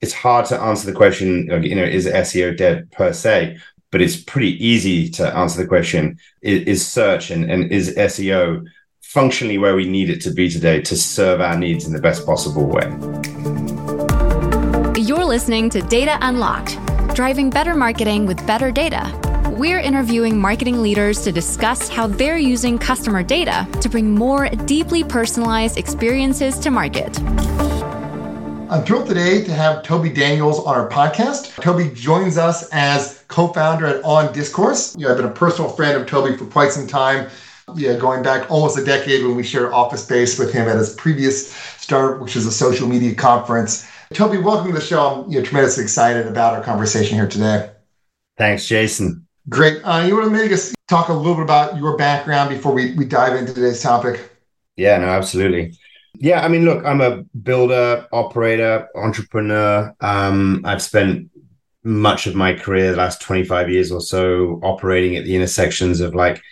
it's hard to answer the question, you know, is SEO dead per se? But it's pretty easy to answer the question: Is, is search and, and is SEO functionally where we need it to be today to serve our needs in the best possible way? You're listening to Data Unlocked, driving better marketing with better data. We're interviewing marketing leaders to discuss how they're using customer data to bring more deeply personalized experiences to market. I'm thrilled today to have Toby Daniels on our podcast. Toby joins us as co-founder at On Discourse. You know, I've been a personal friend of Toby for quite some time. Yeah, going back almost a decade when we shared office space with him at his previous start, which is a social media conference. Toby, welcome to the show. I'm you know, tremendously excited about our conversation here today. Thanks, Jason. Great. Uh, you want to maybe just talk a little bit about your background before we, we dive into today's topic? Yeah, no, absolutely. Yeah, I mean, look, I'm a builder, operator, entrepreneur. Um, I've spent much of my career, the last 25 years or so, operating at the intersections of like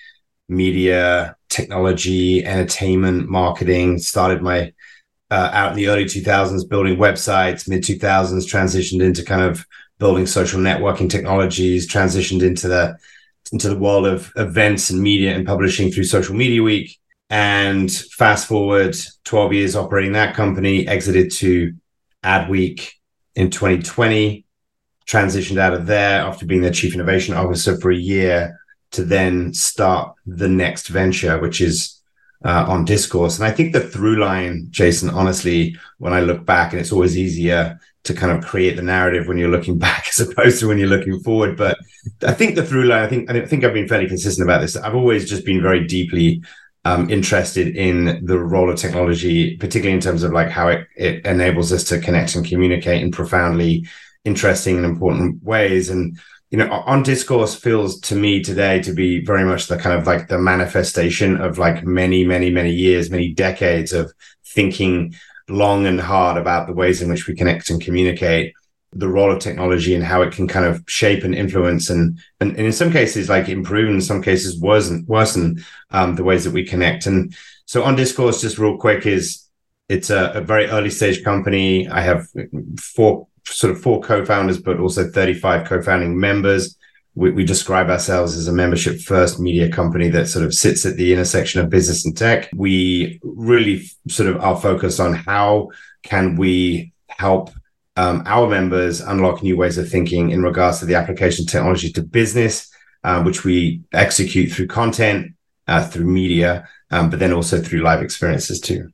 media, technology, entertainment, marketing. Started my uh, out in the early 2000s building websites, mid 2000s transitioned into kind of building social networking technologies, transitioned into the into the world of events and media and publishing through Social Media Week and fast forward 12 years operating that company, exited to Adweek in 2020, transitioned out of there after being the chief innovation officer for a year to then start the next venture, which is uh, on discourse. And I think the through line, Jason, honestly, when I look back, and it's always easier to kind of create the narrative when you're looking back as opposed to when you're looking forward. But I think the through line, I think, I think I've been fairly consistent about this. I've always just been very deeply um, interested in the role of technology, particularly in terms of like how it, it enables us to connect and communicate in profoundly interesting and important ways. And, you know, on discourse feels to me today to be very much the kind of like the manifestation of like many, many, many years, many decades of thinking long and hard about the ways in which we connect and communicate the role of technology and how it can kind of shape and influence and and, and in some cases like improve and in some cases worsen worsen um, the ways that we connect. And so on discourse just real quick is it's a, a very early stage company. I have four sort of four co-founders but also 35 co-founding members. We, we describe ourselves as a membership first media company that sort of sits at the intersection of business and tech. We really sort of are focused on how can we help um, our members unlock new ways of thinking in regards to the application technology to business, uh, which we execute through content, uh, through media, um, but then also through live experiences too.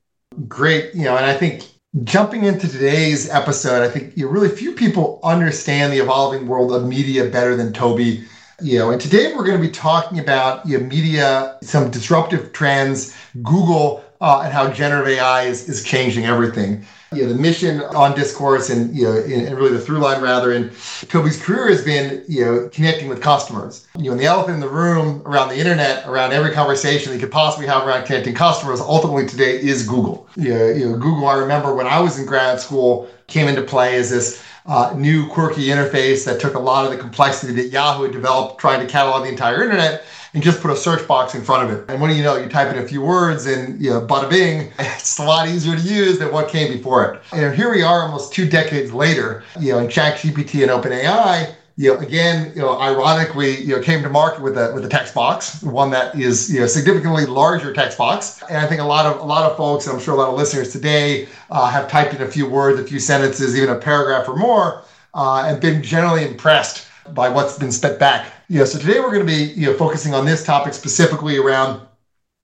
Great. You know, and I think jumping into today's episode, I think you really few people understand the evolving world of media better than Toby. You know, and today we're going to be talking about you know, media, some disruptive trends, Google, uh, and how generative AI is, is changing everything you know, the mission on discourse and you know and really the through line rather. And Toby's career has been you know connecting with customers. You know the elephant in the room around the internet around every conversation that you could possibly have around connecting customers ultimately today is Google. You know, you know Google I remember when I was in grad school came into play as this uh, new quirky interface that took a lot of the complexity that Yahoo had developed trying to catalog the entire internet and just put a search box in front of it. And what do you know? You type in a few words and you know, bada bing, it's a lot easier to use than what came before it. And here we are almost two decades later, you know, in ChatGPT and OpenAI, you know, again, you know, ironically, you know, came to market with a with a text box, one that is you know significantly larger text box. And I think a lot of a lot of folks, and I'm sure a lot of listeners today, uh, have typed in a few words, a few sentences, even a paragraph or more, uh, and been generally impressed by what's been spit back. Know, so today we're going to be you know focusing on this topic specifically around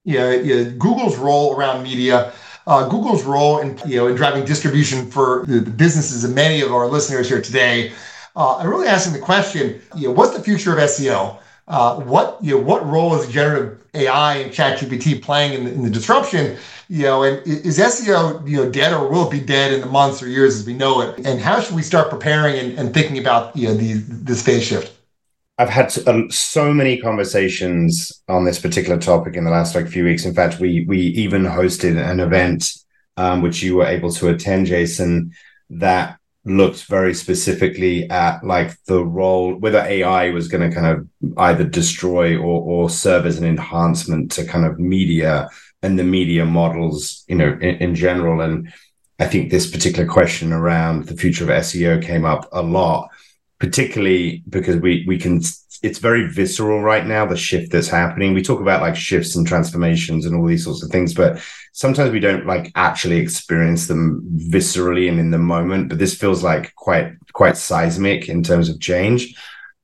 you know, you know Google's role around media. Uh, Google's role in you know in driving distribution for the, the businesses of many of our listeners here today, uh, and really asking the question, you know, what's the future of SEO? Uh, what you know, what role is generative AI and ChatGPT playing in the, in the disruption? You know, and is SEO you know dead or will it be dead in the months or years as we know it? And how should we start preparing and, and thinking about you know the, this phase shift? I've had so many conversations on this particular topic in the last like few weeks. In fact, we we even hosted an event um, which you were able to attend, Jason, that looked very specifically at like the role whether AI was going to kind of either destroy or or serve as an enhancement to kind of media and the media models, you know, in, in general. And I think this particular question around the future of SEO came up a lot, particularly because we we can it's very visceral right now the shift that's happening. We talk about like shifts and transformations and all these sorts of things but sometimes we don't like actually experience them viscerally and in the moment but this feels like quite quite seismic in terms of change.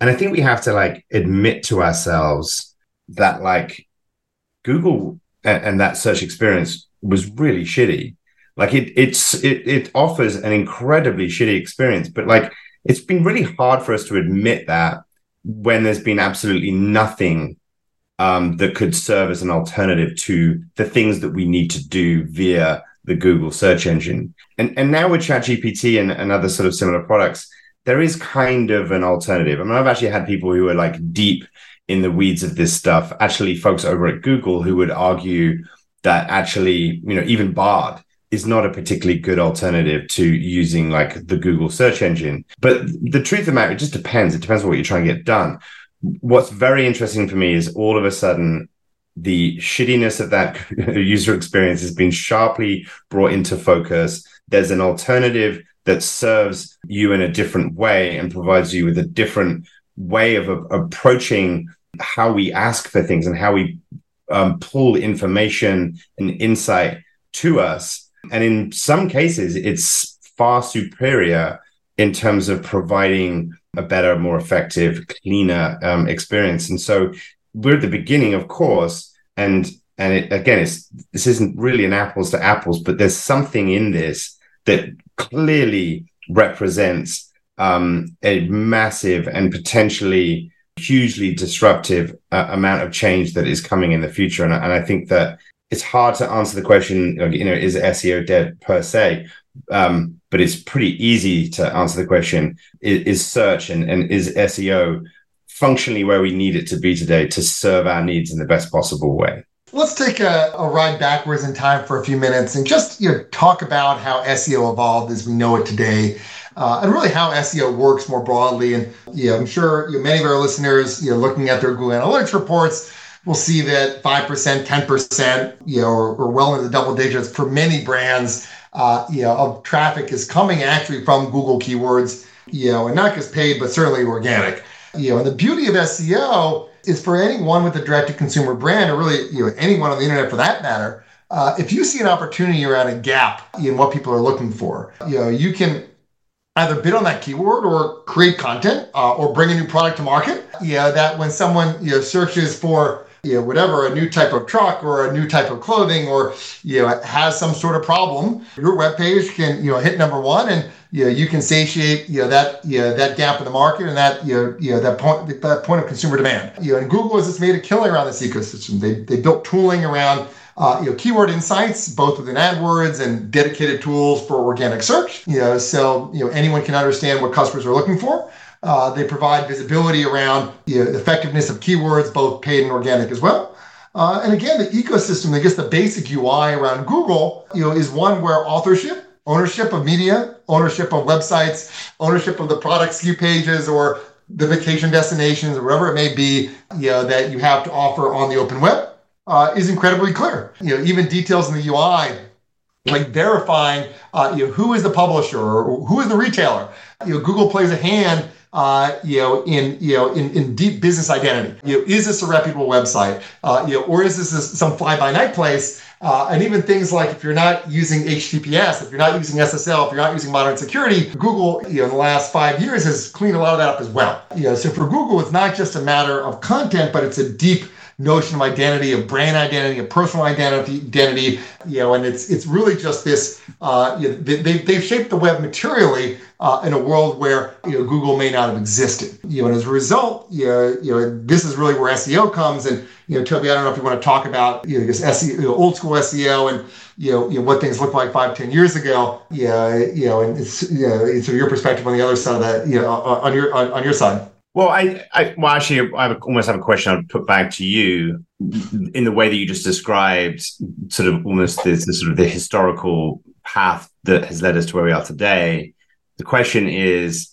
And i think we have to like admit to ourselves that like google and, and that search experience was really shitty. Like it it's it, it offers an incredibly shitty experience but like it's been really hard for us to admit that when there's been absolutely nothing um, that could serve as an alternative to the things that we need to do via the Google search engine. And, and now with ChatGPT and, and other sort of similar products, there is kind of an alternative. I mean, I've actually had people who are like deep in the weeds of this stuff, actually folks over at Google who would argue that actually, you know, even Bard is not a particularly good alternative to using like the Google search engine. But the truth of the matter, it just depends. It depends on what you're trying to get done. What's very interesting for me is all of a sudden the shittiness of that user experience has been sharply brought into focus. There's an alternative that serves you in a different way and provides you with a different way of approaching how we ask for things and how we um, pull information and insight to us and in some cases, it's far superior in terms of providing a better, more effective, cleaner um, experience. And so we're at the beginning, of course, and and it, again, it's this isn't really an apples to apples, but there's something in this that clearly represents um, a massive and potentially hugely disruptive uh, amount of change that is coming in the future. And, and I think that it's hard to answer the question, you know, is SEO dead per se? Um, but it's pretty easy to answer the question: is, is, search and, and is SEO functionally where we need it to be today to serve our needs in the best possible way? Let's take a, a ride backwards in time for a few minutes and just you know talk about how SEO evolved as we know it today. Uh, and really how SEO works more broadly. And yeah, I'm sure you know, many of our listeners, you know, looking at their Google Analytics reports, we'll see that 5%, 10%, you know, or, or well into the double digits for many brands, uh, you know, of traffic is coming actually from Google keywords, you know, and not just paid, but certainly organic. You know, and the beauty of SEO is for anyone with a direct to consumer brand, or really, you know, anyone on the internet for that matter, uh, if you see an opportunity around a gap in what people are looking for, you know, you can either bid on that keyword or create content uh, or bring a new product to market. Yeah, that when someone you know searches for you know, whatever, a new type of truck or a new type of clothing or, you know, has some sort of problem, your web page can, you know, hit number one and, you know, you can satiate, you know, that, you know, that gap in the market and that, you know, you know, that point, that point of consumer demand. You know, and Google has just made a killing around this ecosystem. They, they built tooling around uh, you know, keyword insights, both within AdWords and dedicated tools for organic search. You know, so you know anyone can understand what customers are looking for. Uh, they provide visibility around the effectiveness of keywords, both paid and organic as well. Uh, and again, the ecosystem, I guess the basic UI around Google, you know, is one where authorship, ownership of media, ownership of websites, ownership of the product SKU pages or the vacation destinations or whatever it may be, you know, that you have to offer on the open web uh, is incredibly clear. You know, even details in the UI like verifying uh, you know who is the publisher or who is the retailer. You know, Google plays a hand uh, you know, in you know, in, in deep business identity. You know, is this a reputable website? Uh, you know, or is this some fly-by-night place? Uh, and even things like if you're not using HTTPS, if you're not using SSL, if you're not using modern security, Google, you know, in the last five years has cleaned a lot of that up as well. You know, so for Google, it's not just a matter of content, but it's a deep notion of identity, of brand identity, of personal identity, identity, you know, and it's it's really just this. Uh, you know, they, they've shaped the web materially uh, in a world where you know Google may not have existed. You know, and as a result, you know, you know, this is really where SEO comes. And you know, Toby, I don't know if you want to talk about you know, this SEO, you know, old school SEO and you know, you know what things looked like five, ten years ago. Yeah, you know, and it's you know, so your perspective on the other side of that, you know, on your on, on your side. Well, I, I well actually I almost have a question I'd put back to you in the way that you just described, sort of almost this sort of the historical path that has led us to where we are today. The question is,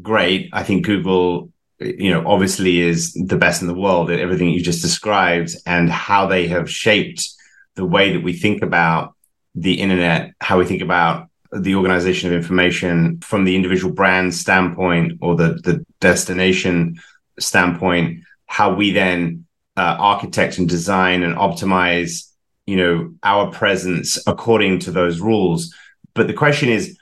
great. I think Google, you know, obviously is the best in the world at everything you just described, and how they have shaped the way that we think about the internet, how we think about the organization of information from the individual brand standpoint or the, the destination standpoint, how we then uh, architect and design and optimize, you know, our presence according to those rules. But the question is,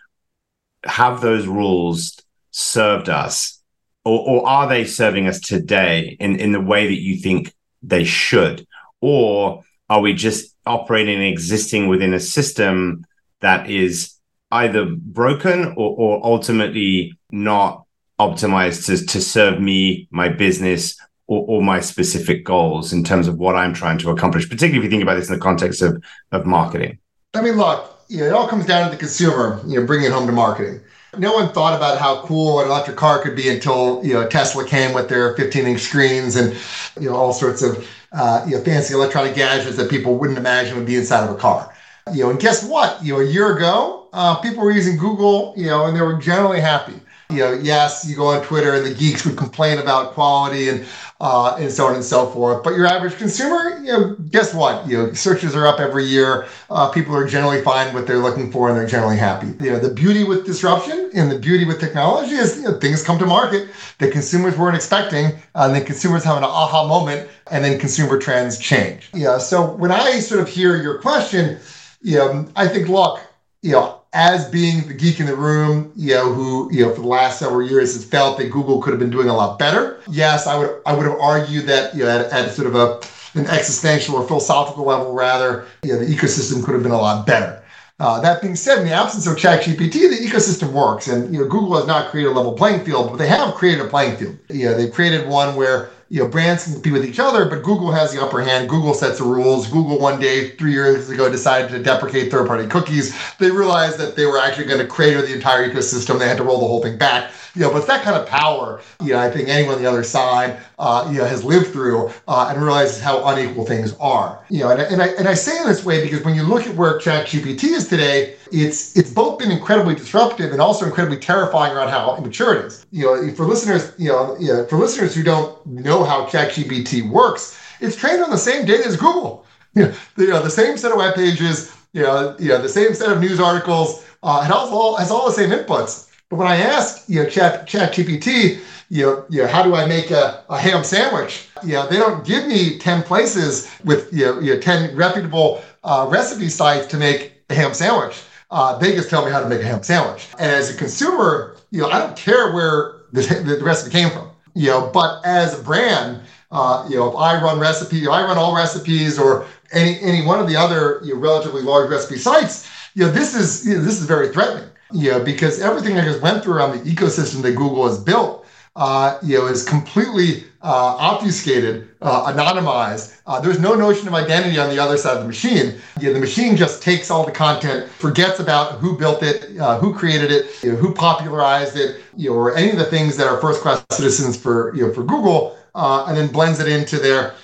have those rules served us or, or are they serving us today in, in the way that you think they should? Or are we just operating and existing within a system that is either broken or, or ultimately not optimized to, to serve me, my business, or, or, my specific goals in terms of what I'm trying to accomplish, particularly if you think about this in the context of, of marketing? I mean, look, you know, it all comes down to the consumer, you know, bringing it home to marketing. No one thought about how cool an electric car could be until you know Tesla came with their 15-inch screens and you know all sorts of uh, you know fancy electronic gadgets that people wouldn't imagine would be inside of a car. You know, and guess what? You know, a year ago, uh, people were using Google, you know, and they were generally happy. You know, yes, you go on Twitter and the geeks would complain about quality and uh, and so on and so forth. But your average consumer, you know, guess what? You know, searches are up every year. Uh, people are generally find what they're looking for and they're generally happy. You know, the beauty with disruption and the beauty with technology is you know, things come to market that consumers weren't expecting, and then consumers have an aha moment, and then consumer trends change. Yeah. So when I sort of hear your question, you know, I think, look, you know, as being the geek in the room, you know, who, you know, for the last several years has felt that Google could have been doing a lot better. Yes, I would I would have argued that, you know, at, at sort of a an existential or philosophical level rather, you know, the ecosystem could have been a lot better. Uh, that being said, in the absence of ChatGPT, the ecosystem works, and you know Google has not created a level playing field, but they have created a playing field. You know, they've created one where you know, brands can compete with each other, but Google has the upper hand. Google sets the rules. Google one day, three years ago, decided to deprecate third-party cookies. They realized that they were actually going to crater the entire ecosystem. They had to roll the whole thing back. You know, but that kind of power, you know, I think anyone on the other side, uh, you know, has lived through uh, and realizes how unequal things are. You know, and, and I and I say in this way because when you look at where ChatGPT is today, it's it's both been incredibly disruptive and also incredibly terrifying around how immature it is. You know, for listeners, you know, you know for listeners who don't know how ChatGPT works, it's trained on the same data as Google. You know, the, same set of web pages, you know, you know, the same set of news articles, uh, it has all has all the same inputs. But when I ask, you know, Chat ChatGPT, you know, you know, how do I make a, a ham sandwich? You know, they don't give me 10 places with, you know, you know 10 reputable uh, recipe sites to make a ham sandwich. Uh, they just tell me how to make a ham sandwich. And as a consumer, you know, I don't care where the, the recipe came from, you know, but as a brand, uh, you know, if I run recipe, I run Allrecipes or any, any one of the other you know, relatively large recipe sites, you know, this is, you know, this is very threatening you know, because everything I just went through on the ecosystem that Google has built, uh, you know, is completely uh, obfuscated, uh, anonymized. Uh, there's no notion of identity on the other side of the machine. You know, the machine just takes all the content, forgets about who built it, uh, who created it, you know, who popularized it, you know, or any of the things that are first-class citizens for you know for Google, uh, and then blends it into their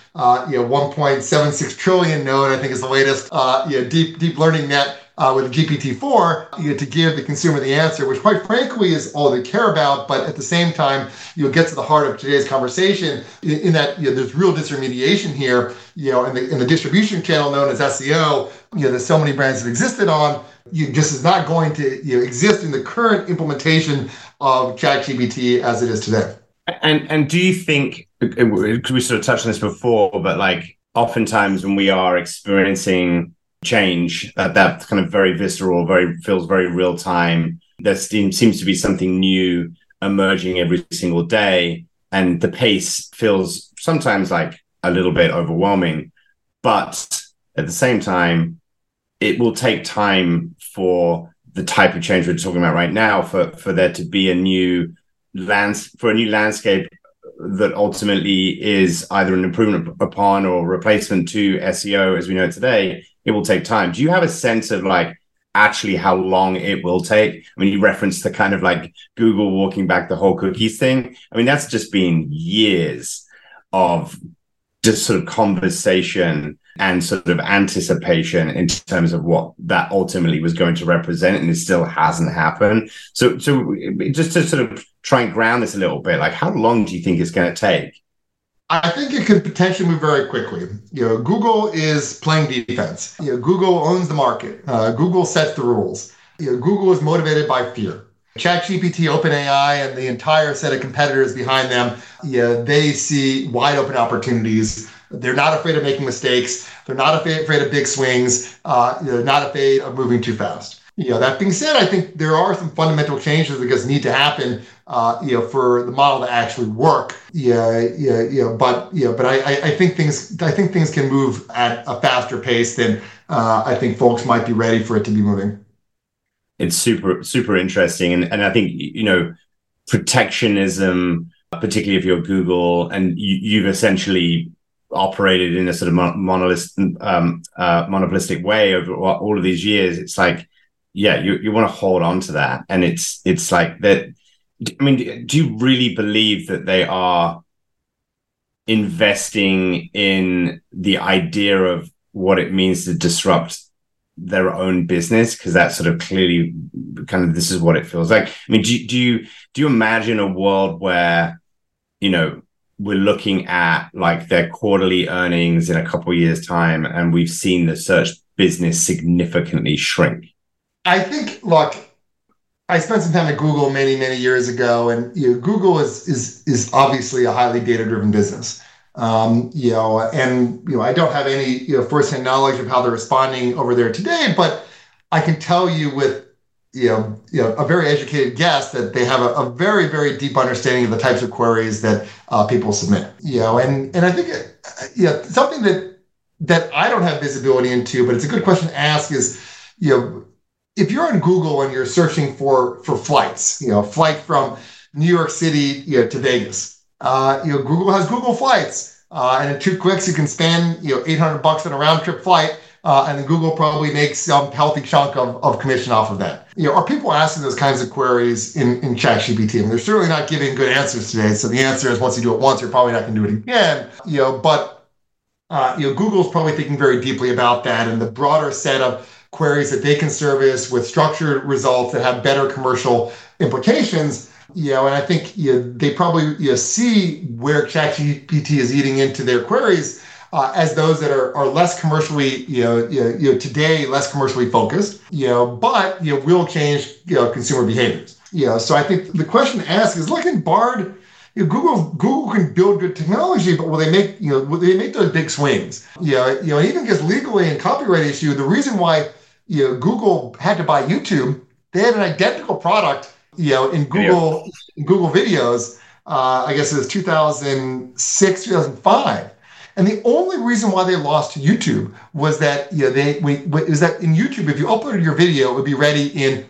you know 1.76 trillion node. I think is the latest you know, deep deep learning net uh, with GPT-4 you know, to give the consumer the answer, which quite frankly is all they care about. But at the same time, you'll get to the heart of today's conversation in, in that you know, there's real disintermediation here. You know, in the in the distribution channel known as SEO, you know, there's so many brands that existed on. You just is not going to you know, exist in the current implementation of ChatGPT as it is today. And and do you think? Because we sort of touched on this before, but like oftentimes when we are experiencing change that that kind of very visceral, very feels very real time. There seems to be something new emerging every single day, and the pace feels sometimes like a little bit overwhelming. But at the same time, it will take time for the type of change we're talking about right now for for there to be a new lands for a new landscape that ultimately is either an improvement upon or replacement to SEO as we know today it will take time. Do you have a sense of like actually how long it will take? I mean, you referenced the kind of like Google walking back the whole cookies thing. I mean, that's just been years of just sort of conversation and sort of anticipation in terms of what that ultimately was going to represent and it still hasn't happened so so just to sort of try and ground this a little bit like how long do you think it's going to take I think it could potentially move very quickly. You know, Google is playing defense. You know, Google owns the market. Uh, Google sets the rules. You know, Google is motivated by fear. ChatGPT, OpenAI, and the entire set of competitors behind them, yeah, they see wide open opportunities. They're not afraid of making mistakes. They're not afraid of big swings. Uh, they're not afraid of moving too fast. You know, that being said, I think there are some fundamental changes that just need to happen. Uh, you know, for the model to actually work. Yeah, yeah, yeah. But yeah, but I, I think things, I think things can move at a faster pace than uh, I think folks might be ready for it to be moving it's super super interesting and and i think you know protectionism particularly if you're google and you, have essentially operated in a sort of monolith um, uh, monopolistic way over all of these years it's like yeah you, you want to hold on to that and it's it's like that i mean do you really believe that they are investing in the idea of what it means to disrupt their own business because that's sort of clearly kind of this is what it feels like. I mean, do, do you do you imagine a world where you know we're looking at like their quarterly earnings in a couple of years time and we've seen the search business significantly shrink? I think look, I spent some time at Google many many years ago, and you know, Google is is is obviously a highly data driven business. Um, you know, and you know, I don't have any you know firsthand knowledge of how they're responding over there today, but I can tell you with you know, you know a very educated guess that they have a, a very very deep understanding of the types of queries that uh, people submit. You know, and and I think you know something that that I don't have visibility into, but it's a good question to ask is you know if you're on Google and you're searching for for flights, you know, flight from New York City you know, to Vegas uh, you know, Google has Google Flights, uh, and in two clicks you can spend you know 800 bucks on a round trip flight, uh, and Google probably makes some healthy chunk of, of commission off of that. You know, are people asking those kinds of queries in in ChatGPT? I mean, they're certainly not giving good answers today. So the answer is once you do it once, you're probably not going to do it again. You know, but uh, you know, Google's probably thinking very deeply about that and the broader set of queries that they can service with structured results that have better commercial implications you know, and I think you know, they probably you know, see where ChatGPT is eating into their queries uh, as those that are, are less commercially, you know, you know, today less commercially focused, you know, but you know, will change you know consumer behaviors. You know, so I think the question to ask is, look in Bard. You know, Google Google can build good technology, but will they make you know will they make those big swings? You know, you know, even because legally and copyright issue, the reason why you know Google had to buy YouTube, they had an identical product you know, in Google Video. in Google Videos, uh, I guess it was 2006, 2005. And the only reason why they lost to YouTube was that you know they we, is that in YouTube, if you uploaded your video, it would be ready in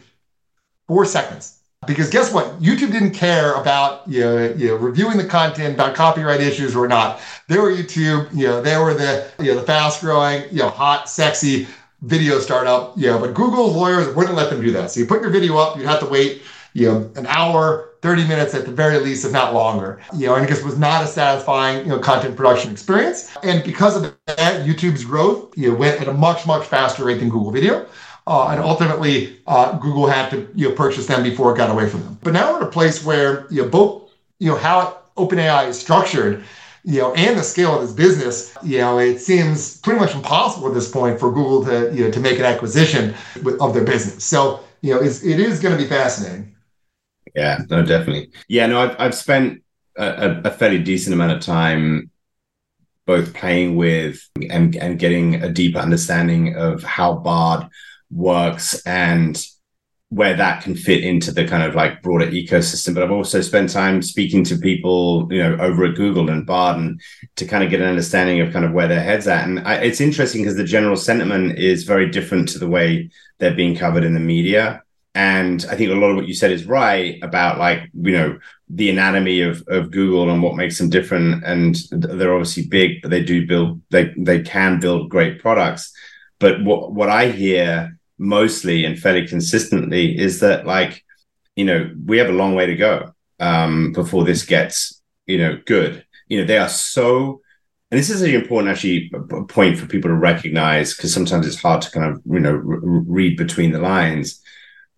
four seconds. Because guess what? YouTube didn't care about you know, you know reviewing the content about copyright issues or not. They were YouTube, you know, they were the you know the fast growing, you know, hot, sexy video startup. Yeah, but Google's lawyers wouldn't let them do that. So you put your video up, you'd have to wait you know, an hour, 30 minutes at the very least, if not longer. You know, and it was not a satisfying, you know, content production experience. And because of that, YouTube's growth, you know, went at a much, much faster rate than Google Video. Uh, and ultimately, uh, Google had to you know purchase them before it got away from them. But now we're at a place where you know both you know how OpenAI is structured, you know, and the scale of this business, you know, it seems pretty much impossible at this point for Google to you know to make an acquisition of their business. So you know, it's, it is going to be fascinating. Yeah, no, definitely. Yeah, no, I've, I've spent a, a fairly decent amount of time both playing with and, and getting a deeper understanding of how Bard works and where that can fit into the kind of like broader ecosystem. But I've also spent time speaking to people, you know, over at Google and Bard and to kind of get an understanding of kind of where their heads at. And I, it's interesting because the general sentiment is very different to the way they're being covered in the media. And I think a lot of what you said is right about like, you know, the anatomy of, of Google and what makes them different. And they're obviously big, but they do build, they, they can build great products. But what, what I hear mostly and fairly consistently is that like, you know, we have a long way to go um, before this gets, you know, good. You know, they are so and this is an important actually point for people to recognize because sometimes it's hard to kind of you know read between the lines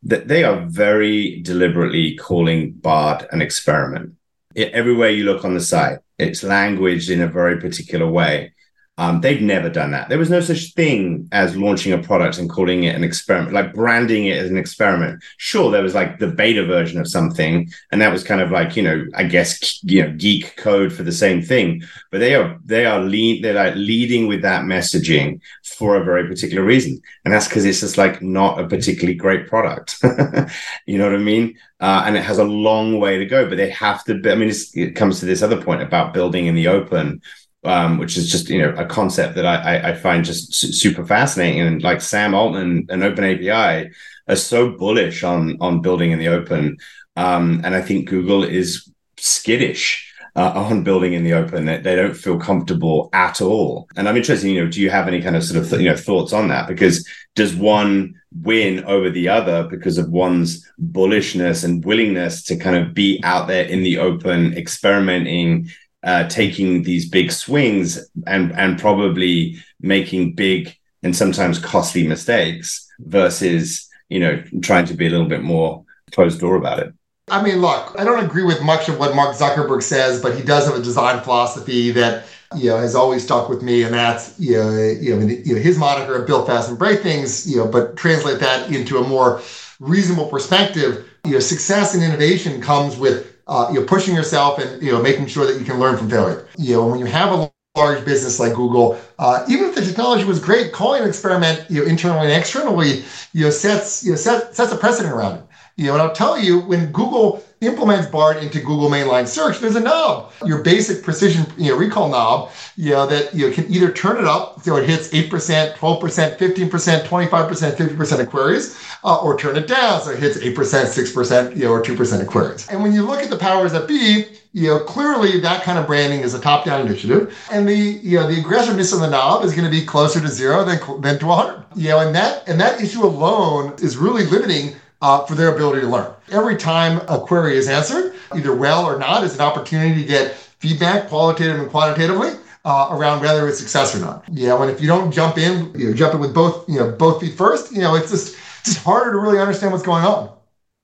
that they are very deliberately calling Bard an experiment. Everywhere you look on the site, it's languaged in a very particular way. Um, they've never done that. There was no such thing as launching a product and calling it an experiment, like branding it as an experiment. Sure, there was like the beta version of something, and that was kind of like you know, I guess you know, geek code for the same thing. But they are they are they're like leading with that messaging for a very particular reason, and that's because it's just like not a particularly great product. you know what I mean? Uh, and it has a long way to go. But they have to. I mean, it comes to this other point about building in the open um, which is just you know a concept that I, I find just super fascinating. And like Sam Altman and OpenAI are so bullish on on building in the open, um, and I think Google is skittish. Uh, on building in the open, they, they don't feel comfortable at all. And I'm interested, you know, do you have any kind of sort of th- you know thoughts on that? Because does one win over the other because of one's bullishness and willingness to kind of be out there in the open, experimenting, uh, taking these big swings and and probably making big and sometimes costly mistakes versus you know trying to be a little bit more closed door about it. I mean, look, I don't agree with much of what Mark Zuckerberg says, but he does have a design philosophy that you know has always stuck with me, and that's you know, you know, you know his moniker of "build fast and break things," you know, but translate that into a more reasonable perspective. You know, success and innovation comes with uh, you know, pushing yourself and you know, making sure that you can learn from failure. You know, when you have a large business like Google, uh, even if the technology was great, calling an experiment, you know, internally and externally, you know, sets you know set, sets a precedent around it. You know, and I'll tell you, when Google implements Bard into Google mainline search, there's a knob, your basic precision you know, recall knob, you know, that you know, can either turn it up so it hits 8%, 12%, 15%, 25%, 50% of queries, uh, or turn it down so it hits 8%, 6%, you know, or 2% of queries. And when you look at the powers that be, you know, clearly that kind of branding is a top-down initiative, and the you know the aggressiveness of the knob is going to be closer to zero than than to 100. You know, and that and that issue alone is really limiting uh, for their ability to learn. Every time a query is answered, either well or not, is an opportunity to get feedback, qualitative and quantitatively, uh, around whether it's success or not. You know, and if you don't jump in, you know, jump in with both, you know, both feet first, you know, it's just it's just harder to really understand what's going on.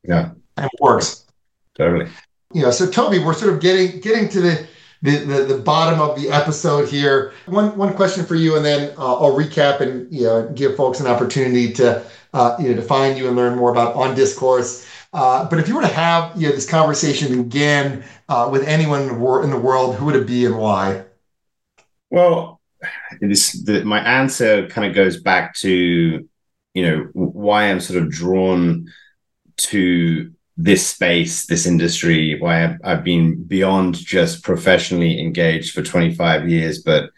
Yeah, and it works. Totally. You know, so Toby, we're sort of getting getting to the the, the, the, bottom of the episode here. One one question for you, and then uh, I'll recap and you know give folks an opportunity to uh, you know, to find you and learn more about on discourse. Uh, but if you were to have you know, this conversation again uh, with anyone in the, wor- in the world, who would it be and why? Well, this, the, my answer kind of goes back to, you know, why I'm sort of drawn to this space, this industry, why I've, I've been beyond just professionally engaged for 25 years, but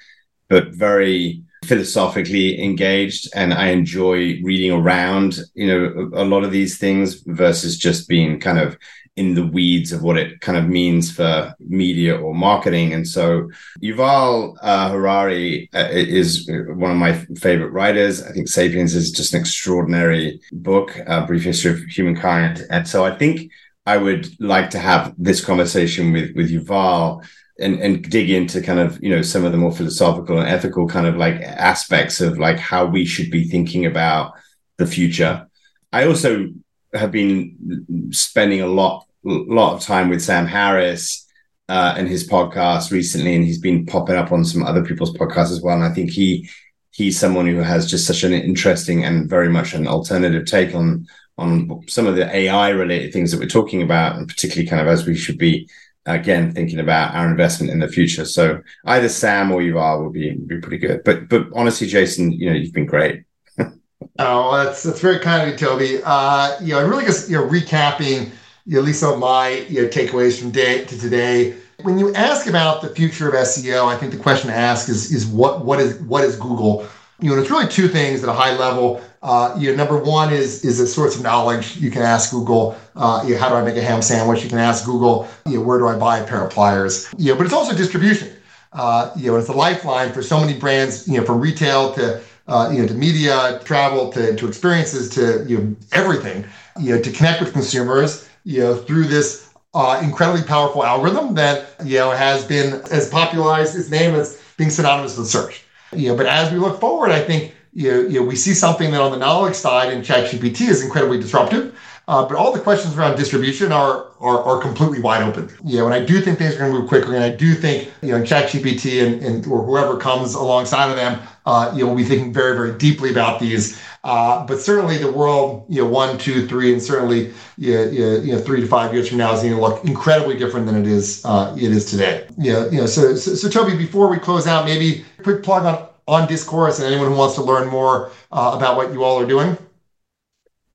but very philosophically engaged and I enjoy reading around, you know, a, lot of these things versus just being kind of in the weeds of what it kind of means for media or marketing. And so Yuval uh, Harari uh, is one of my favorite writers. I think Sapiens is just an extraordinary book, a brief history of humankind. And so I think I would like to have this conversation with, with Yuval and and dig into kind of you know some of the more philosophical and ethical kind of like aspects of like how we should be thinking about the future. I also have been spending a lot lot of time with Sam Harris uh, and his podcast recently, and he's been popping up on some other people's podcasts as well. And I think he he's someone who has just such an interesting and very much an alternative take on on some of the AI related things that we're talking about, and particularly kind of as we should be again thinking about our investment in the future. So either Sam or Yuval will be be pretty good. But but honestly, Jason, you know, you've been great. oh, that's that's very kind of you, Toby. Uh, you know, I'm really just you know recapping you know, at least on my you know takeaways from day to today. When you ask about the future of SEO, I think the question to ask is is what what is what is Google? You know, it's really two things at a high level. Uh, you know, number one is is a source of knowledge. You can ask Google, uh, you know, how do I make a ham sandwich? You can ask Google, you know, where do I buy a pair of pliers? You know, but it's also distribution. Uh, you know, it's a lifeline for so many brands. You know, from retail to uh, you know to media, travel to to experiences to you know everything. You know, to connect with consumers. You know, through this uh, incredibly powerful algorithm that you know has been as popularized its name as being synonymous with search. You know, but as we look forward, I think you you know, we see something that on the knowledge side in ChatGPT is incredibly disruptive. Uh, but all the questions around distribution are, are, are completely wide open. You know, and I do think things are going to move quickly, and I do think you know ChatGPT and, and or whoever comes alongside of them, uh, you know, will be thinking very very deeply about these. Uh, but certainly the world, you know, one, two, three, and certainly you know, you know three to five years from now is going to look incredibly different than it is uh, it is today. You know, you know. So, so, so Toby, before we close out, maybe quick plug on on Discourse and anyone who wants to learn more uh, about what you all are doing.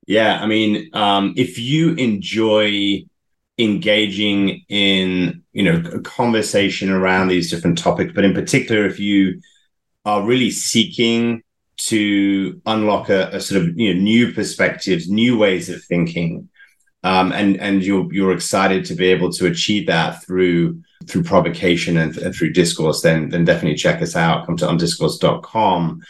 Yeah, I mean, um, if you enjoy engaging in you know a conversation around these different topics, but in particular, if you are really seeking to unlock a, a sort of you know new perspectives, new ways of thinking, um, and and you're you're excited to be able to achieve that through through provocation and, and through discourse, then then definitely check us out. Come to ondiscourse.com.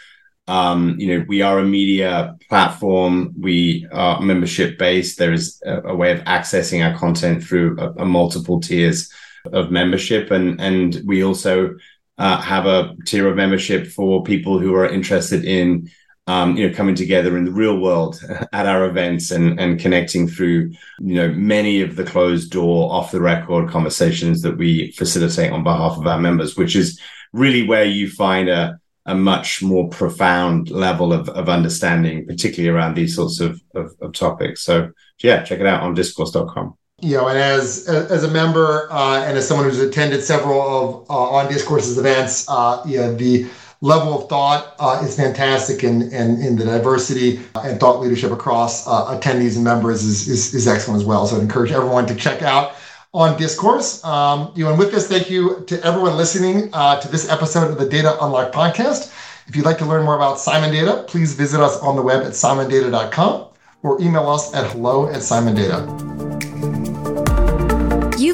Um, you know, we are a media platform. We are membership based. There is a, a way of accessing our content through a, a, multiple tiers of membership, and and we also uh, have a tier of membership for people who are interested in um, you know, coming together in the real world at our events and and connecting through, you know, many of the closed door, off the record conversations that we facilitate on behalf of our members, which is really where you find a a much more profound level of, of understanding, particularly around these sorts of, of, of topics. So yeah, check it out on discourse.com you know, and as as a member uh, and as someone who's attended several of uh, on discourses events, uh, you know, the level of thought uh, is fantastic, and and in the diversity and thought leadership across uh, attendees and members is, is, is excellent as well. So I'd encourage everyone to check out on Discourse. Um, you know, and with this, thank you to everyone listening uh, to this episode of the Data Unlocked podcast. If you'd like to learn more about Simon Data, please visit us on the web at simondata.com or email us at hello at simondata.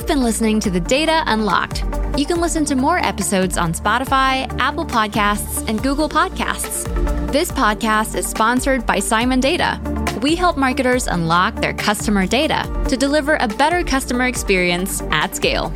You've been listening to the Data Unlocked. You can listen to more episodes on Spotify, Apple Podcasts, and Google Podcasts. This podcast is sponsored by Simon Data. We help marketers unlock their customer data to deliver a better customer experience at scale.